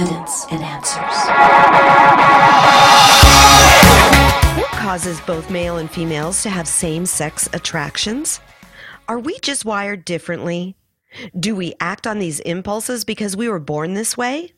evidence and answers. What causes both male and females to have same sex attractions? Are we just wired differently? Do we act on these impulses because we were born this way?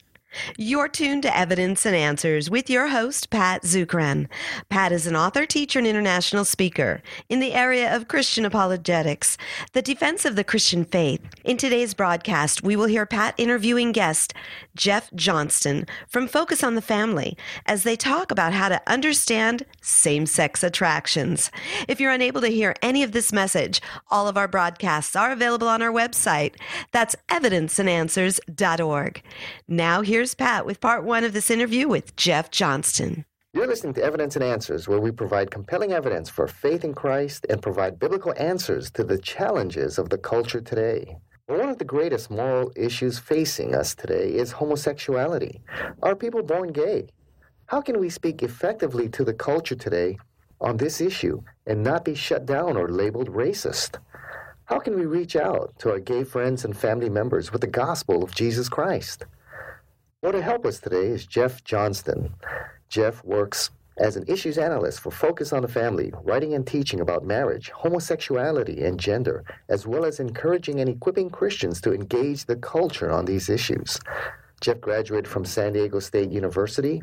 You're tuned to Evidence and Answers with your host, Pat Zukeran. Pat is an author, teacher, and international speaker in the area of Christian apologetics, the defense of the Christian faith. In today's broadcast, we will hear Pat interviewing guest Jeff Johnston from Focus on the Family as they talk about how to understand same sex attractions. If you're unable to hear any of this message, all of our broadcasts are available on our website. That's evidenceandanswers.org. Now, here's Here's Pat with part one of this interview with Jeff Johnston. You're listening to Evidence and Answers, where we provide compelling evidence for faith in Christ and provide biblical answers to the challenges of the culture today. One of the greatest moral issues facing us today is homosexuality. Are people born gay? How can we speak effectively to the culture today on this issue and not be shut down or labeled racist? How can we reach out to our gay friends and family members with the gospel of Jesus Christ? Well, to help us today is Jeff Johnston. Jeff works as an issues analyst for Focus on the Family, writing and teaching about marriage, homosexuality, and gender, as well as encouraging and equipping Christians to engage the culture on these issues. Jeff graduated from San Diego State University,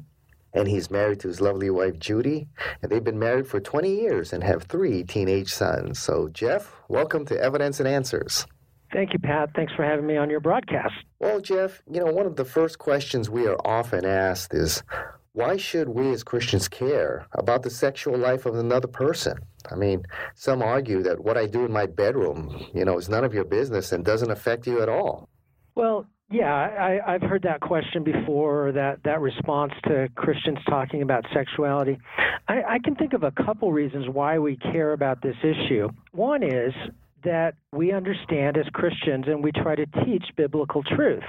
and he's married to his lovely wife, Judy, and they've been married for 20 years and have three teenage sons. So, Jeff, welcome to Evidence and Answers. Thank you, Pat. Thanks for having me on your broadcast. Well, Jeff, you know, one of the first questions we are often asked is why should we as Christians care about the sexual life of another person? I mean, some argue that what I do in my bedroom, you know, is none of your business and doesn't affect you at all. Well, yeah, I, I've heard that question before, that, that response to Christians talking about sexuality. I, I can think of a couple reasons why we care about this issue. One is that we understand as Christians and we try to teach biblical truth.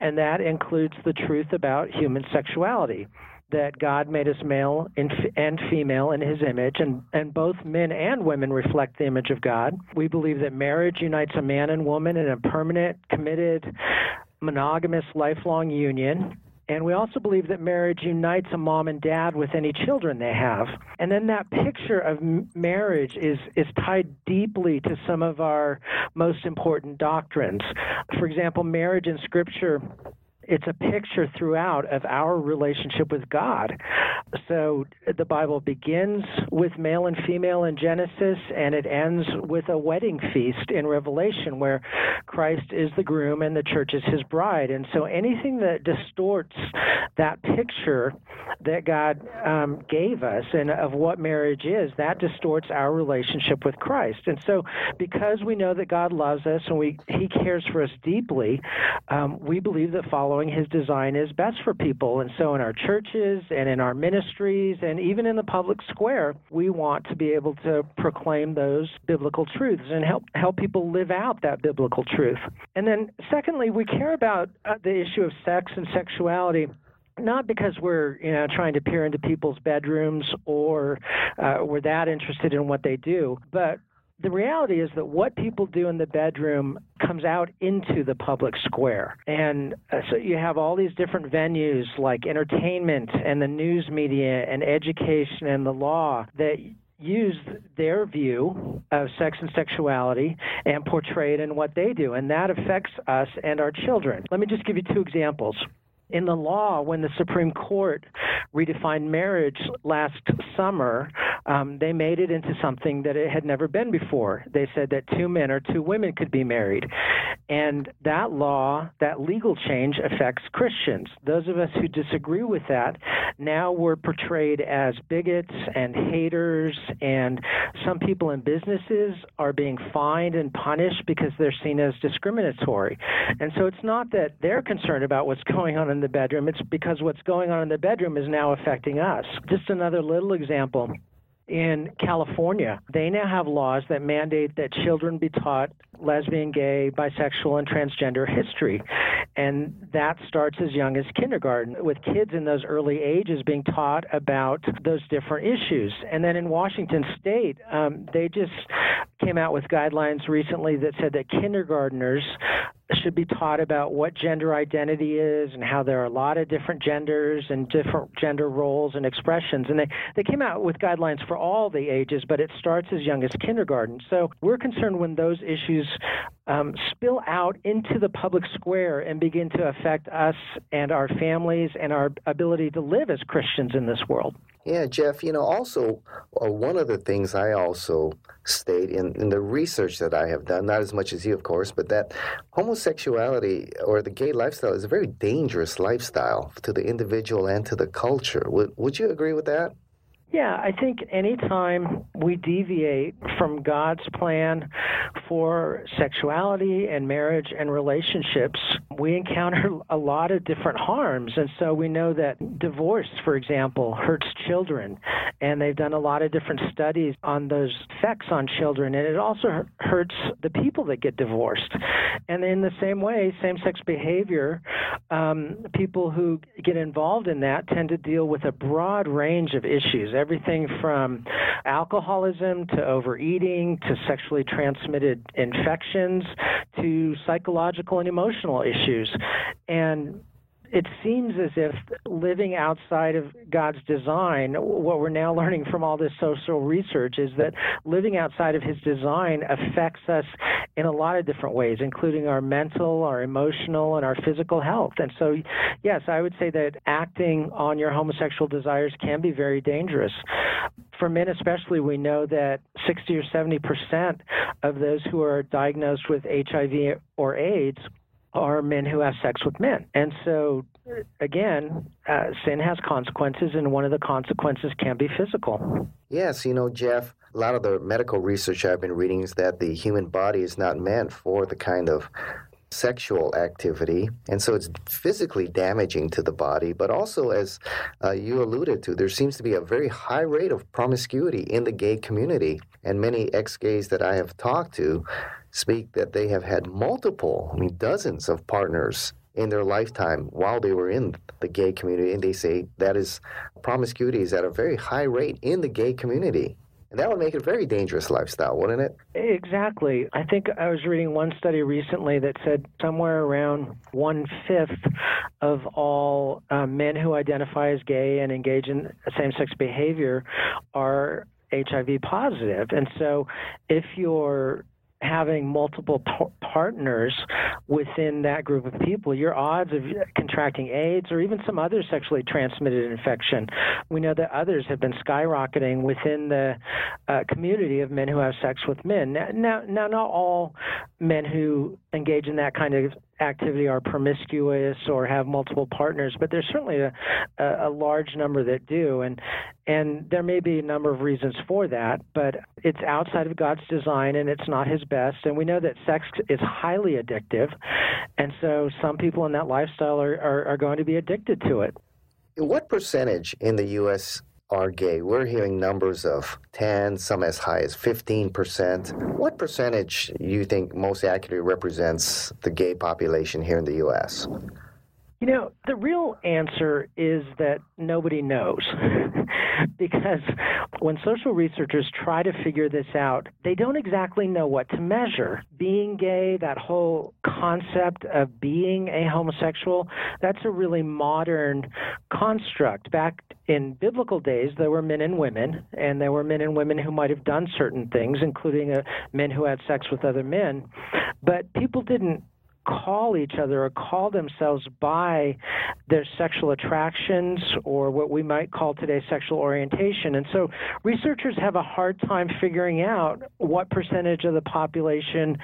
And that includes the truth about human sexuality. That God made us male and female in his image, and, and both men and women reflect the image of God. We believe that marriage unites a man and woman in a permanent, committed, monogamous, lifelong union and we also believe that marriage unites a mom and dad with any children they have. And then that picture of marriage is, is tied deeply to some of our most important doctrines. For example, marriage in Scripture it's a picture throughout of our relationship with God. So the Bible begins with male and female in Genesis, and it ends with a wedding feast in Revelation where Christ is the groom and the church is his bride. And so anything that distorts that picture that God um, gave us and of what marriage is, that distorts our relationship with Christ. And so because we know that God loves us and we, he cares for us deeply, um, we believe that following following his design is best for people. And so in our churches and in our ministries and even in the public square, we want to be able to proclaim those biblical truths and help help people live out that biblical truth. And then secondly, we care about uh, the issue of sex and sexuality not because we're you know trying to peer into people's bedrooms or uh, we're that interested in what they do, but the reality is that what people do in the bedroom comes out into the public square. And uh, so you have all these different venues like entertainment and the news media and education and the law that use their view of sex and sexuality and portray it in what they do. And that affects us and our children. Let me just give you two examples in the law, when the Supreme Court redefined marriage last summer, um, they made it into something that it had never been before. They said that two men or two women could be married. And that law, that legal change, affects Christians. Those of us who disagree with that, now we're portrayed as bigots and haters, and some people in businesses are being fined and punished because they're seen as discriminatory. And so it's not that they're concerned about what's going on in the bedroom. It's because what's going on in the bedroom is now affecting us. Just another little example in California, they now have laws that mandate that children be taught lesbian, gay, bisexual, and transgender history. And that starts as young as kindergarten, with kids in those early ages being taught about those different issues. And then in Washington state, um, they just came out with guidelines recently that said that kindergarteners should be taught about what gender identity is and how there are a lot of different genders and different gender roles and expressions. And they, they came out with guidelines for all the ages, but it starts as young as kindergarten. So we're concerned when those issues um, spill out into the public square and begin to affect us and our families and our ability to live as Christians in this world. Yeah, Jeff, you know, also, uh, one of the things I also state in, in the research that I have done, not as much as you, of course, but that homosexuality or the gay lifestyle is a very dangerous lifestyle to the individual and to the culture. Would, would you agree with that? Yeah, I think anytime we deviate from God's plan for sexuality and marriage and relationships, we encounter a lot of different harms. And so we know that divorce, for example, hurts children. And they've done a lot of different studies on those effects on children. And it also hurts the people that get divorced. And in the same way, same sex behavior, um, people who get involved in that tend to deal with a broad range of issues everything from alcoholism to overeating to sexually transmitted infections to psychological and emotional issues. And it seems as if living outside of God's design, what we're now learning from all this social research is that living outside of His design affects us in a lot of different ways, including our mental, our emotional, and our physical health. And so, yes, I would say that acting on your homosexual desires can be very dangerous. For men, especially, we know that 60 or 70 percent of those who are diagnosed with HIV or AIDS are men who have sex with men. And so, again, uh, sin has consequences, and one of the consequences can be physical. Yes, you know, Jeff, a lot of the medical research I've been reading is that the human body is not meant for the kind of sexual activity. And so it's physically damaging to the body. But also, as uh, you alluded to, there seems to be a very high rate of promiscuity in the gay community. And many ex gays that I have talked to speak that they have had multiple, I mean, dozens of partners in their lifetime while they were in the gay community. And they say that is promiscuity is at a very high rate in the gay community. And that would make it a very dangerous lifestyle, wouldn't it? Exactly. I think I was reading one study recently that said somewhere around one fifth of all uh, men who identify as gay and engage in same sex behavior are HIV positive. And so if you're having multiple partners within that group of people, your odds of contracting AIDS or even some other sexually transmitted infection, we know that others have been skyrocketing within the uh, community of men who have sex with men. Now, now, now, not all men who engage in that kind of activity are promiscuous or have multiple partners, but there's certainly a, a, large number that do, and and there may be a number of reasons for that, but it's outside of God's design and it's not His best. And we know that sex is highly addictive, and so some people in that lifestyle are, are, are going to be addicted to it. What percentage in the U.S are gay. We're hearing numbers of 10, some as high as 15%. What percentage do you think most accurately represents the gay population here in the U.S.? You know, the real answer is that nobody knows. because when social researchers try to figure this out, they don't exactly know what to measure. Being gay, that whole concept of being a homosexual, that's a really modern construct. Back in biblical days, there were men and women, and there were men and women who might have done certain things, including uh, men who had sex with other men. But people didn't call each other or call themselves by their sexual attractions or what we might call today sexual orientation. And so researchers have a hard time figuring out what percentage of the population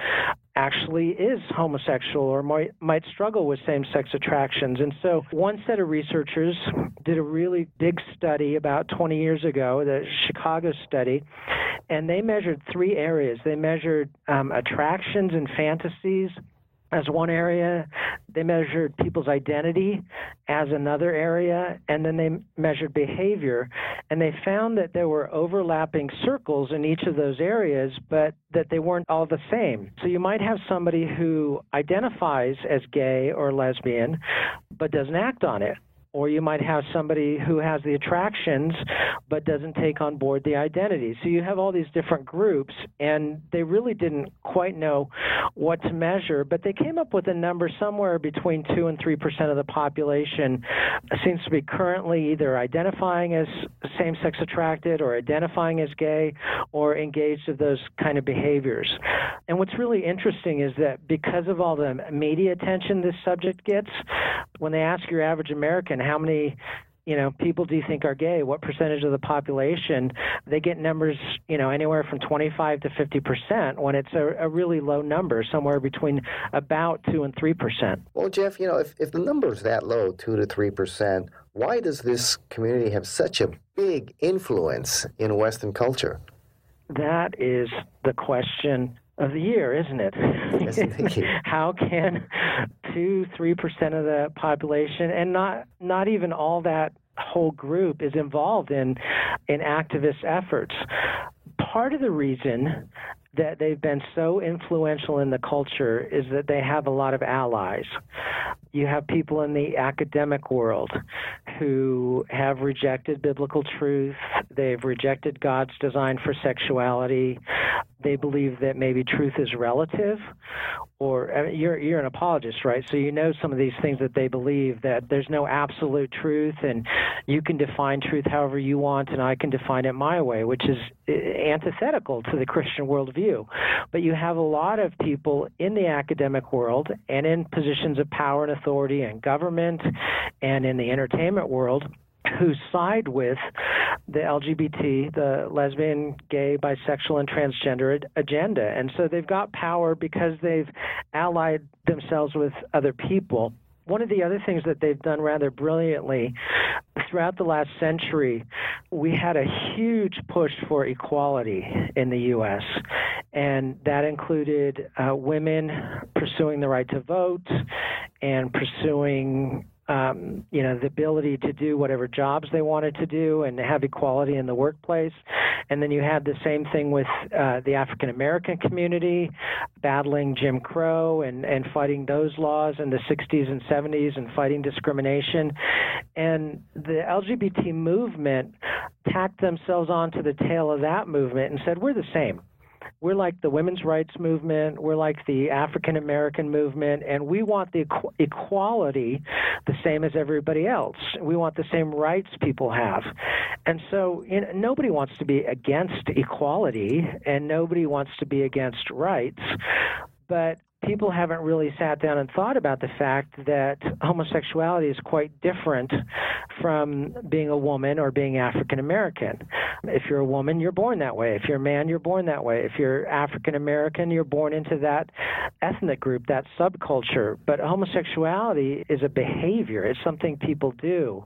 actually is homosexual or might, might struggle with same sex attractions. And so one set of researchers did a really big study about 20 years ago, the Chicago study, and they measured three areas. They measured um, attractions and fantasies as one area. They measured people's identity as another area, and then they measured behavior. And they found that there were overlapping circles in each of those areas, but that they weren't all the same. So you might have somebody who identifies as gay or lesbian, but doesn't act on it or you might have somebody who has the attractions but doesn't take on board the identity. So you have all these different groups, and they really didn't quite know what to measure, but they came up with a number somewhere between 2 and 3% of the population seems to be currently either identifying as same sex attracted or identifying as gay or engaged in those kind of behaviors. And what's really interesting is that because of all the media attention this subject gets, when they ask your average American how many you know, people do you think are gay? What percentage of the population? They get numbers, you know, anywhere from 25 to 50 percent when it's a, a, really low number, somewhere between about 2 and 3 percent. Well, Jeff, you know, if, if the number is that low, 2 to 3 percent, why does this community have such a big influence in Western culture? That is the question of the year, isn't it? Yes, How can two, three percent of the population, and not not even all that whole group, is involved in in activist efforts? Part of the reason that they've been so influential in the culture is that they have a lot of allies. You have people in the academic world who have rejected biblical truth. They've rejected God's design for sexuality. They believe that maybe truth is relative, or I mean, you're you're an apologist, right? So you know some of these things that they believe that there's no absolute truth, and you can define truth however you want, and I can define it my way, which is eh, antithetical to the Christian worldview. But you have a lot of people in the academic world and in positions of power and authority and government and in the entertainment world who side with the LGBT, the lesbian, gay, bisexual, and transgender agenda. And so they've got power because they've allied themselves with other people. One of the other things that they've done rather brilliantly throughout the last century, we had a huge push for equality in the U.S., and that included uh, women pursuing the right to vote and pursuing um, you know, the ability to do whatever jobs they wanted to do and have equality in the workplace. And then you had the same thing with uh, the African American community battling Jim Crow and, and fighting those laws in the 60s and 70s and fighting discrimination. And the LGBT movement tacked themselves onto the tail of that movement and said, we're the same we're like the women's rights movement, we're like the African American movement, and we want the equ- equality the same as everybody else. We want the same rights people have. And so you know, nobody wants to be against equality, and nobody wants to be against rights. But people haven't really sat down and thought about the fact that homosexuality is quite different from being a woman or being African American. If you're a woman, you're born that way. If you're a man, you're born that way. If you're African American, you're born into that ethnic group, that subculture. But homosexuality is a behavior, it's something people do,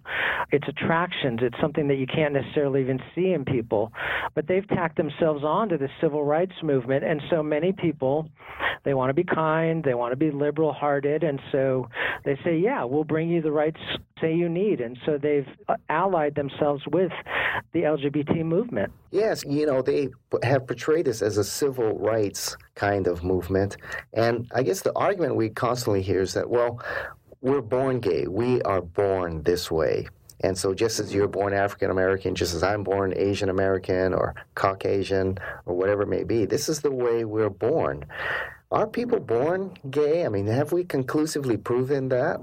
it's attractions, it's something that you can't necessarily even see in people. But they've tacked themselves onto the civil rights movement, and so many people, they want to be kind, they want to be liberal hearted, and so they say, yeah, we'll bring you the rights say you need. And so they've uh, allied themselves with the LGBT movement. Yes, you know, they have portrayed this as a civil rights kind of movement. And I guess the argument we constantly hear is that, well, we're born gay, we are born this way. And so, just as you're born African American, just as I'm born Asian American or Caucasian or whatever it may be, this is the way we're born. Are people born gay? I mean, have we conclusively proven that?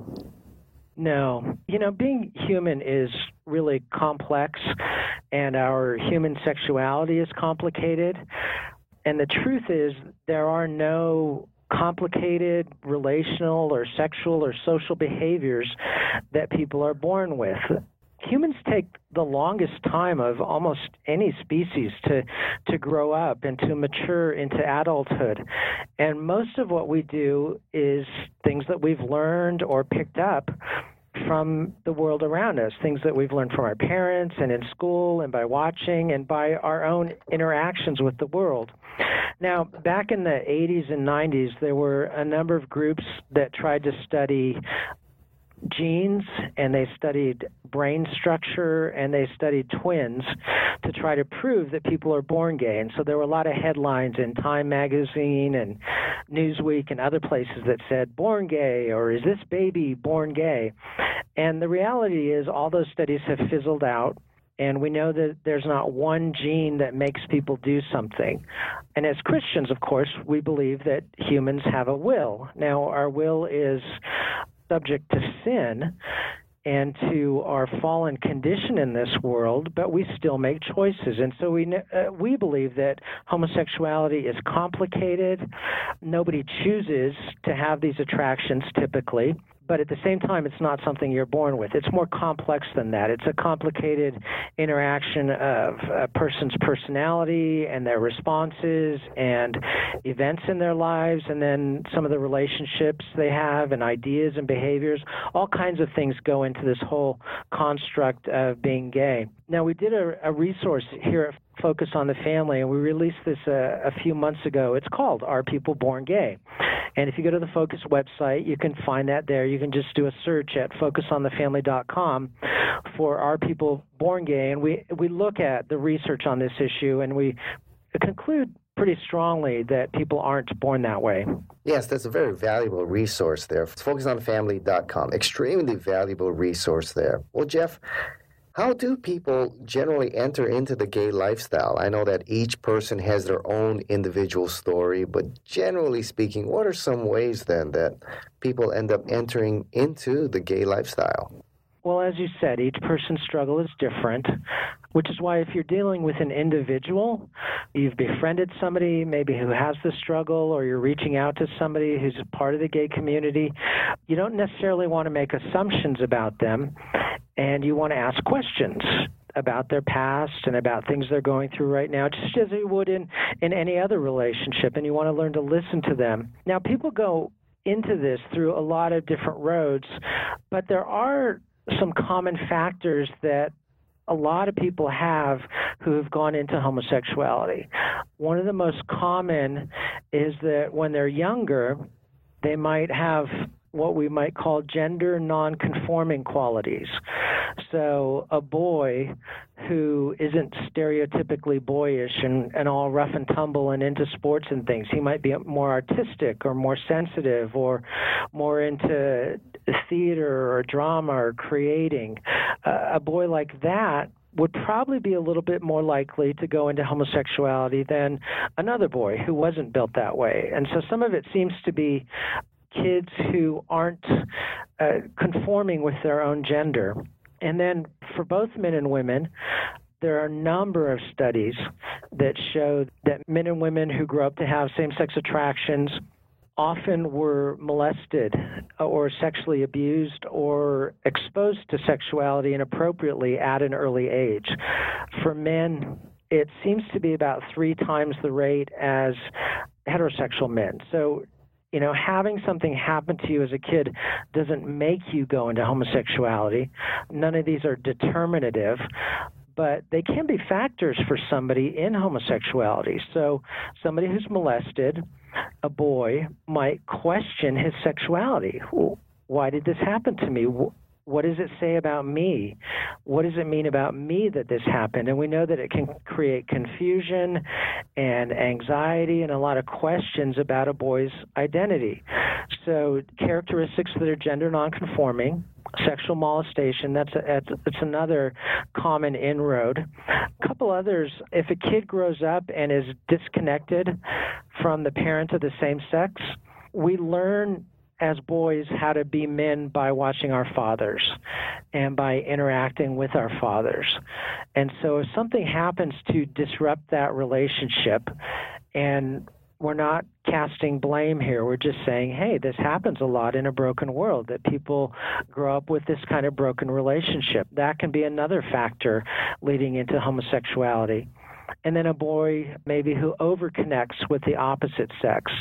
No. You know, being human is really complex, and our human sexuality is complicated. And the truth is, there are no complicated relational or sexual or social behaviors that people are born with humans take the longest time of almost any species to to grow up and to mature into adulthood and most of what we do is things that we've learned or picked up from the world around us, things that we've learned from our parents and in school and by watching and by our own interactions with the world. Now, back in the 80s and 90s, there were a number of groups that tried to study genes and they studied brain structure and they studied twins to try to prove that people are born gay. And so there were a lot of headlines in Time magazine and Newsweek and other places that said born gay or is this baby born gay? And the reality is all those studies have fizzled out and we know that there's not one gene that makes people do something. And as Christians, of course, we believe that humans have a will. Now, our will is subject to sin and to our fallen condition in this world, but we still make choices. And so we uh, we believe that homosexuality is complicated. Nobody chooses to have these attractions typically but at the same time, it's not something you're born with. It's more complex than that. It's a complicated interaction of a person's personality and their responses and events in their lives, and then some of the relationships they have and ideas and behaviors. All kinds of things go into this whole construct of being gay. Now, we did a, a resource here at Focus on the Family, and we released this a, a few months ago. It's called Are People Born Gay? And if you go to the Focus website, you can find that there. You can just do a search at focusonthefamily.com for Are People Born Gay? And we, we look at the research on this issue and we conclude pretty strongly that people aren't born that way. Yes, that's a very valuable resource there. Focusonthefamily.com. Extremely valuable resource there. Well, Jeff, how do people generally enter into the gay lifestyle? I know that each person has their own individual story, but generally speaking, what are some ways then that people end up entering into the gay lifestyle? Well, as you said, each person's struggle is different, which is why if you're dealing with an individual, you've befriended somebody maybe who has the struggle, or you're reaching out to somebody who's a part of the gay community, you don't necessarily want to make assumptions about them and you want to ask questions about their past and about things they're going through right now, just as you would in, in any other relationship, and you want to learn to listen to them. Now, people go into this through a lot of different roads, but there are some common factors that a lot of people have who have gone into homosexuality. One of the most common is that when they're younger, they might have what we might call gender nonconforming qualities. So, a boy who isn't stereotypically boyish and, and all rough and tumble and into sports and things, he might be more artistic or more sensitive or more into theater or drama or creating. Uh, a boy like that would probably be a little bit more likely to go into homosexuality than another boy who wasn't built that way. And so some of it seems to be kids who aren't uh, conforming with their own gender. And then for both men and women, there are a number of studies that show that men and women who grow up to have same sex attractions often were molested or sexually abused or exposed to sexuality inappropriately at an early age. For men, it seems to be about three times the rate as heterosexual men. So you know, having something happen to you as a kid doesn't make you go into homosexuality. None of these are determinative, but they can be factors for somebody in homosexuality. So, somebody who's molested, a boy, might question his sexuality. Why did this happen to me? What does it say about me? What does it mean about me that this happened? And we know that it can create confusion and anxiety and a lot of questions about a boy's identity. So, characteristics that are gender nonconforming, sexual molestation that's a, that's another common inroad a couple others if a kid grows up and is disconnected from the parent of the same sex we learn as boys how to be men by watching our fathers and by interacting with our fathers. And so if something happens to disrupt that relationship and we're not casting blame here. We're just saying, hey, this happens a lot in a broken world that people grow up with this kind of broken relationship. That can be another factor leading into homosexuality and then a boy maybe who overconnects with the opposite sex.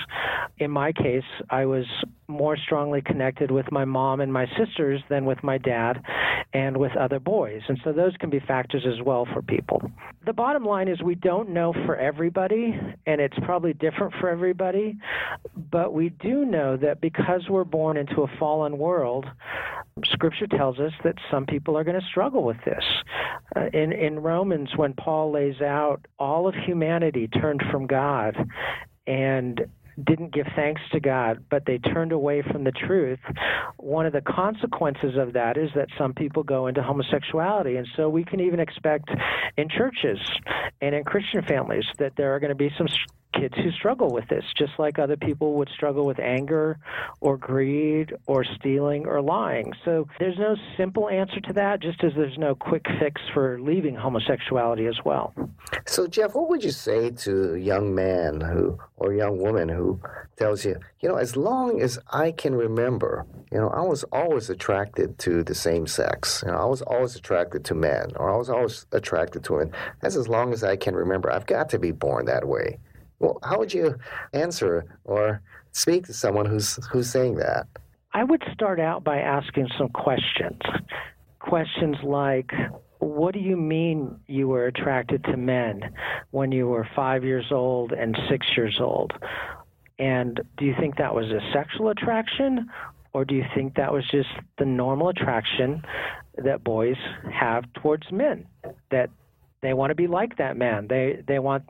In my case, I was more strongly connected with my mom and my sisters than with my dad and with other boys. And so those can be factors as well for people. The bottom line is we don't know for everybody, and it's probably different for everybody, but we do know that because we're born into a fallen world, Scripture tells us that some people are going to struggle with this. Uh, in in Romans, when Paul lays out all of humanity turned from God, and didn't give thanks to God, but they turned away from the truth, one of the consequences of that is that some people go into homosexuality. And so we can even expect in churches and in Christian families that there are going to be some kids who struggle with this, just like other people would struggle with anger or greed or stealing or lying. So there's no simple answer to that, just as there's no quick fix for leaving homosexuality as well. So, Jeff, what would you say to a young man who or young woman who tells you, you know, as long as I can remember, you know, I was always attracted to the same sex. You know, I was always attracted to men, or I was always attracted to women. That's as long as I can remember. I've got to be born that way. Well, how would you answer or speak to someone who's who's saying that? I would start out by asking some questions. Questions like, what do you mean you were attracted to men when you were five years old and six years old? And do you think that was a sexual attraction, or do you think that was just the normal attraction that boys have towards men? That they want to be like that man. They they want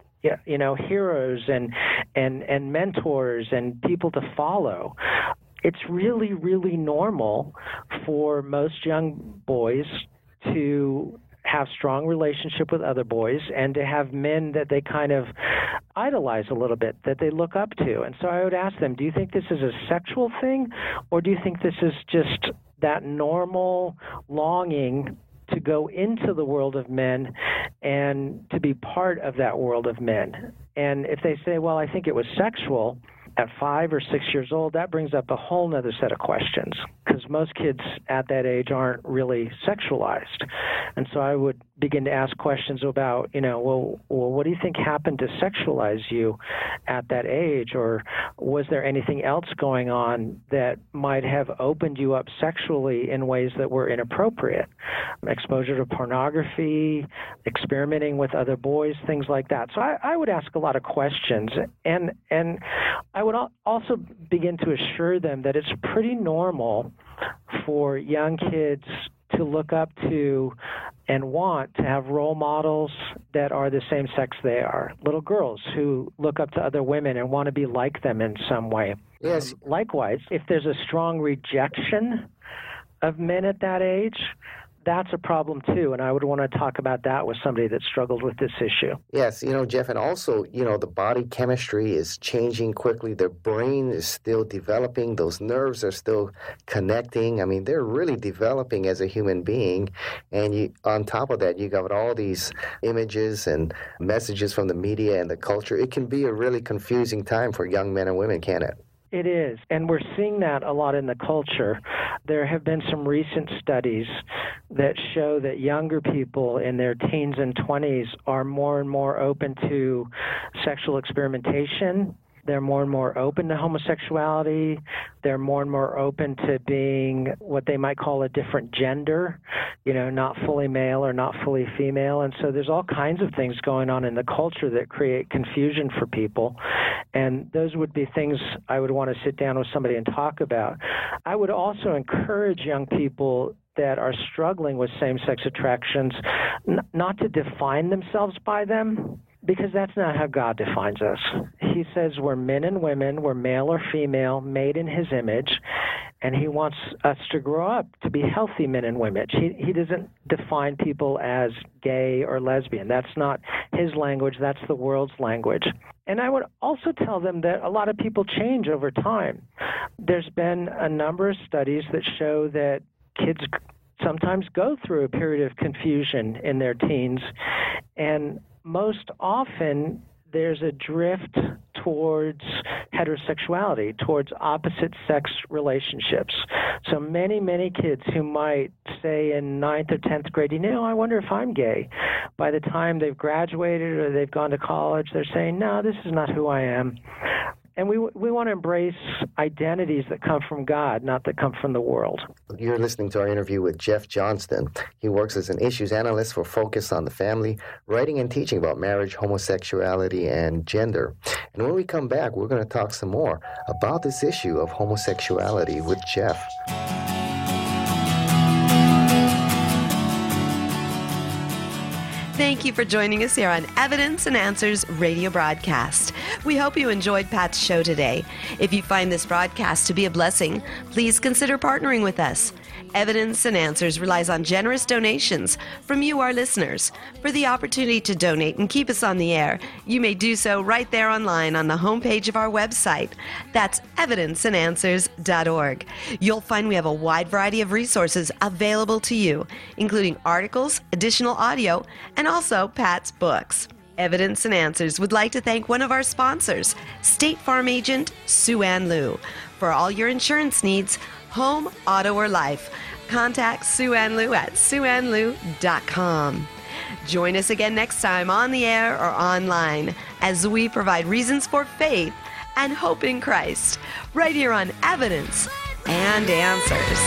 you know heroes and and and mentors and people to follow. It's really really normal for most young boys to have strong relationship with other boys and to have men that they kind of idolize a little bit that they look up to. And so i would ask them do you think this is a sexual thing or do you think this is just that normal longing to go into the world of men and to be part of that world of men. And if they say, well, I think it was sexual, at five or six years old, that brings up a whole other set of questions because most kids at that age aren't really sexualized. And so I would begin to ask questions about, you know, well, well, what do you think happened to sexualize you at that age? Or was there anything else going on that might have opened you up sexually in ways that were inappropriate? Exposure to pornography, experimenting with other boys, things like that. So I, I would ask a lot of questions. And, and I would also begin to assure them that it's pretty normal for young kids to look up to and want to have role models that are the same sex they are. Little girls who look up to other women and want to be like them in some way. Yes. Um, likewise, if there's a strong rejection of men at that age, that's a problem too, and I would want to talk about that with somebody that struggled with this issue. Yes, you know, Jeff, and also, you know, the body chemistry is changing quickly. Their brain is still developing. Those nerves are still connecting. I mean, they're really developing as a human being. And you, on top of that, you got all these images and messages from the media and the culture. It can be a really confusing time for young men and women, can't it? It is, and we're seeing that a lot in the culture. There have been some recent studies that show that younger people in their teens and 20s are more and more open to sexual experimentation they're more and more open to homosexuality. They're more and more open to being what they might call a different gender, you know, not fully male or not fully female. And so there's all kinds of things going on in the culture that create confusion for people. And those would be things I would want to sit down with somebody and talk about. I would also encourage young people that are struggling with same sex attractions n- not to define themselves by them because that's not how God defines us. He says we're men and women, we're male or female, made in His image, and He wants us to grow up to be healthy men and women. He, he doesn't define people as gay or lesbian. That's not His language, that's the world's language. And I would also tell them that a lot of people change over time. There's been a number of studies that show that kids sometimes go through a period of confusion in their teens and most often there's a drift towards heterosexuality, towards opposite sex relationships. So many, many kids who might say in ninth or tenth grade, you know, I wonder if I'm gay. By the time they've graduated or they've gone to college, they're saying, no, this is not who I am and we we want to embrace identities that come from God, not that come from the world. You're listening to our interview with Jeff Johnston. He works as an issues analyst for Focus on the Family, writing and teaching about marriage, homosexuality, and gender. And when we come back, we're going to talk some more about this issue of homosexuality with Jeff. Thank you for joining us here on Evidence and Answers radio broadcast. We hope you enjoyed Pat's show today. If you find this broadcast to be a blessing, please consider partnering with us. Evidence and Answers relies on generous donations from you, our listeners. For the opportunity to donate and keep us on the air, you may do so right there online on the homepage of our website. That's evidenceandanswers.org. You'll find we have a wide variety of resources available to you, including articles, additional audio, and also Pat's books. Evidence and Answers would like to thank one of our sponsors, State Farm agent Sue Ann Liu. For all your insurance needs, home, auto, or life. Contact Sue Ann Liu at sueannliu.com. Join us again next time on the air or online as we provide reasons for faith and hope in Christ right here on Evidence and Answers.